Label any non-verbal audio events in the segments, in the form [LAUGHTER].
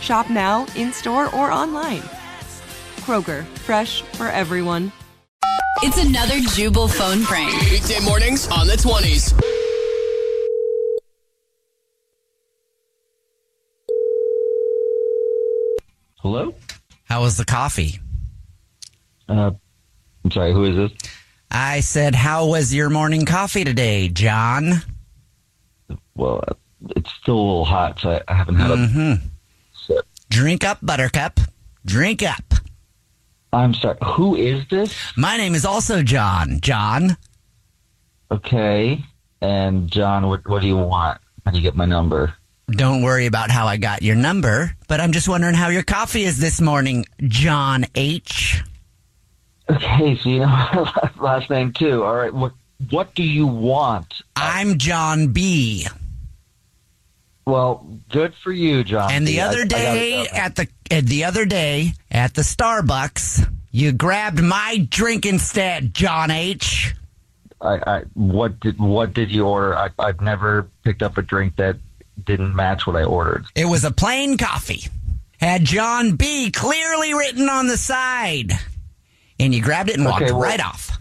Shop now, in store, or online. Kroger, fresh for everyone. It's another Jubal phone prank. Weekday mornings on the 20s. Hello? How was the coffee? Uh, I'm sorry, who is this? I said, How was your morning coffee today, John? Well, uh, it's still a little hot, so I, I haven't had a sip. Drink up, Buttercup. Drink up. I'm sorry, who is this? My name is also John. John? Okay. And John, what, what do you want? How do you get my number? Don't worry about how I got your number, but I'm just wondering how your coffee is this morning, John H. Okay, so you know my [LAUGHS] last name too. All right, what what do you want? I'm John B. Well, good for you, John. And the other I day go. at the the other day at the Starbucks, you grabbed my drink instead, John H. I, I what did what did you order? I, I've never picked up a drink that didn't match what I ordered. It was a plain coffee. Had John B clearly written on the side. And you grabbed it and walked Okay, well- right off.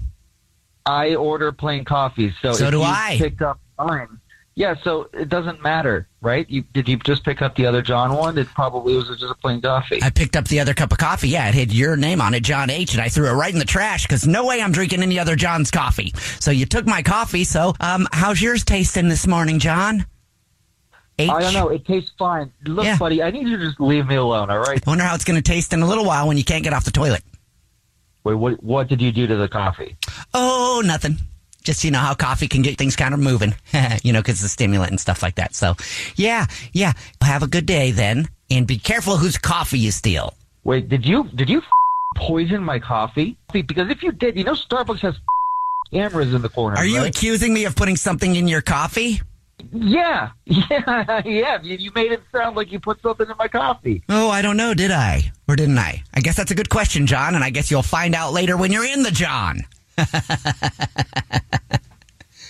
I order plain coffee, so So do you I. Picked up mine. Yeah, so it doesn't matter, right? You did you just pick up the other John one? It probably was just a plain coffee. I picked up the other cup of coffee. Yeah, it had your name on it, John H, and I threw it right in the trash because no way I'm drinking any other John's coffee. So you took my coffee. So, um, how's yours tasting this morning, John? H. I don't know. It tastes fine. Look, Yeah. buddy, I need you to just leave me alone. All right. I wonder how it's going to taste in a little while when you can't get off the toilet. Wait, what? What did you do to the coffee? Oh, nothing. Just you know how coffee can get things kind of moving, [LAUGHS] you know, because the stimulant and stuff like that. So, yeah, yeah. Have a good day then, and be careful whose coffee you steal. Wait, did you did you [LAUGHS] poison my coffee? Because if you did, you know Starbucks has [LAUGHS] cameras in the corner. Are you right? accusing me of putting something in your coffee? Yeah, yeah, yeah. You, you made it sound like you put something in my coffee. Oh, I don't know. Did I or didn't I? I guess that's a good question, John, and I guess you'll find out later when you're in the John.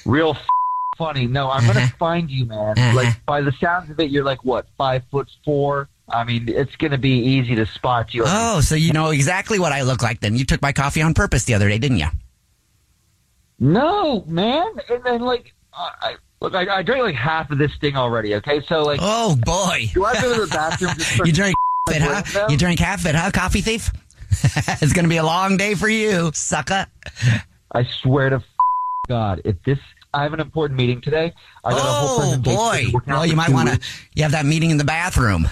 Real f- funny. No, I'm Uh-huh. gonna find you, man. Like by the sounds of it, you're like what five foot four. I mean, it's gonna be easy to spot you. Oh, so you know exactly what I look like then. You took my coffee on purpose the other day, didn't you? No, man. And then like, I, look, I, I drank like half of this thing already. Okay, so like, Oh boy. do I go to the bathroom? [LAUGHS] You drank it, huh? now? [LAUGHS] You drank half of it, huh, coffee thief? [LAUGHS] it's gonna be a long day for you, sucker. I swear to God, if this, I have an important meeting today. I got a whole Oh presentation. boy! Well, you might want to, you have that meeting in the bathroom.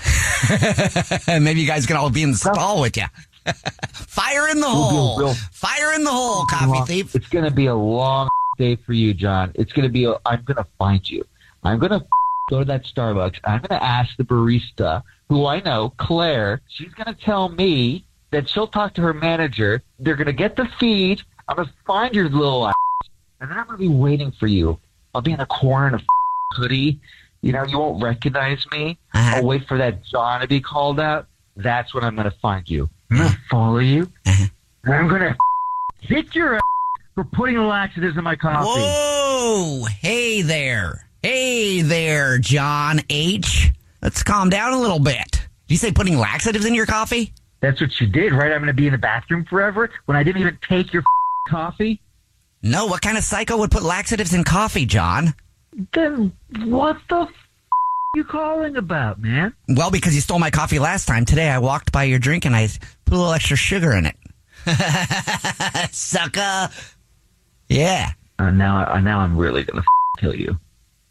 [LAUGHS] Maybe you guys can all be in the stall with you. [LAUGHS] Fire in the We'll hole! real- Fire in the hole, coffee long- thief! It's going to be a long day for you, John. It's going to be. A, I'm going to find you. I'm going [LAUGHS] to go to that Starbucks. I'm going to ask the barista, who I know, Claire. She's going to tell me that she'll talk to her manager. They're going to get the feed. I'm going to find your little ass, and then I'm going to be waiting for you. I'll be in a corner in a [LAUGHS] hoodie. You know, you won't recognize me. Uh-huh. I'll wait for that John to be called out. That's when I'm going to find you. I'm going to follow you. Uh-huh. And I'm going [LAUGHS] to hit your ass for putting laxatives in my coffee. Whoa! Hey there. Hey there, John H. Let's calm down a little bit. Did you say putting laxatives in your coffee? That's what you did, right? I'm going to be in the bathroom forever when I didn't even take your [LAUGHS] coffee. No, what kind of psycho would put laxatives in coffee, John? Then what the f- you calling about, man? Well, because you stole my coffee last time. Today I walked by your drink and I put a little extra sugar in it. [LAUGHS] Sucker. Yeah. Uh, now, uh, now I'm really going to f- kill you.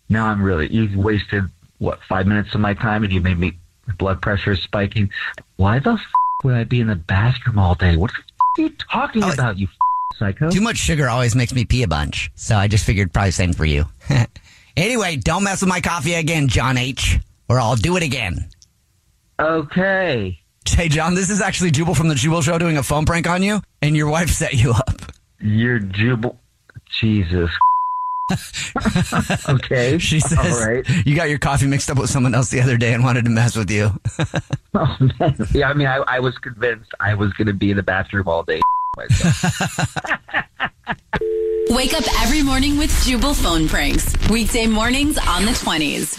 Now I'm really. You've wasted what five minutes of my time, and you made me my blood pressure is spiking. Why the f- would I be in the bathroom all day? What the f- are you talking Oh, about, you f- psycho? Too much sugar always makes me pee a bunch. So I just figured probably same for you. [LAUGHS] anyway, don't mess with my coffee again, John H. Or I'll do it again. Okay. Hey, John, this is actually Jubal from the Jubal Show doing a phone prank on you, and your wife set you up. You're jubal. Jesus. [LAUGHS] okay. She says All right. you got your coffee mixed up with someone else the other day and wanted to mess with you. [LAUGHS] Oh, man. Yeah, I mean, I, I was convinced I was going to be in the bathroom all day. Myself. Wake up every morning with Jubal phone pranks. Weekday mornings on the 20s.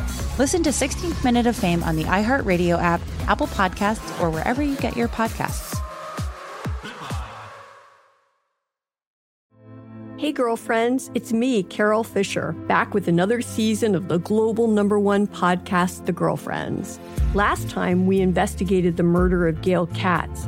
Listen to 16th Minute of Fame on the iHeartRadio app, Apple Podcasts, or wherever you get your podcasts. Hey, girlfriends, it's me, Carol Fisher, back with another season of the global number one podcast, The Girlfriends. Last time, we investigated the murder of Gail Katz.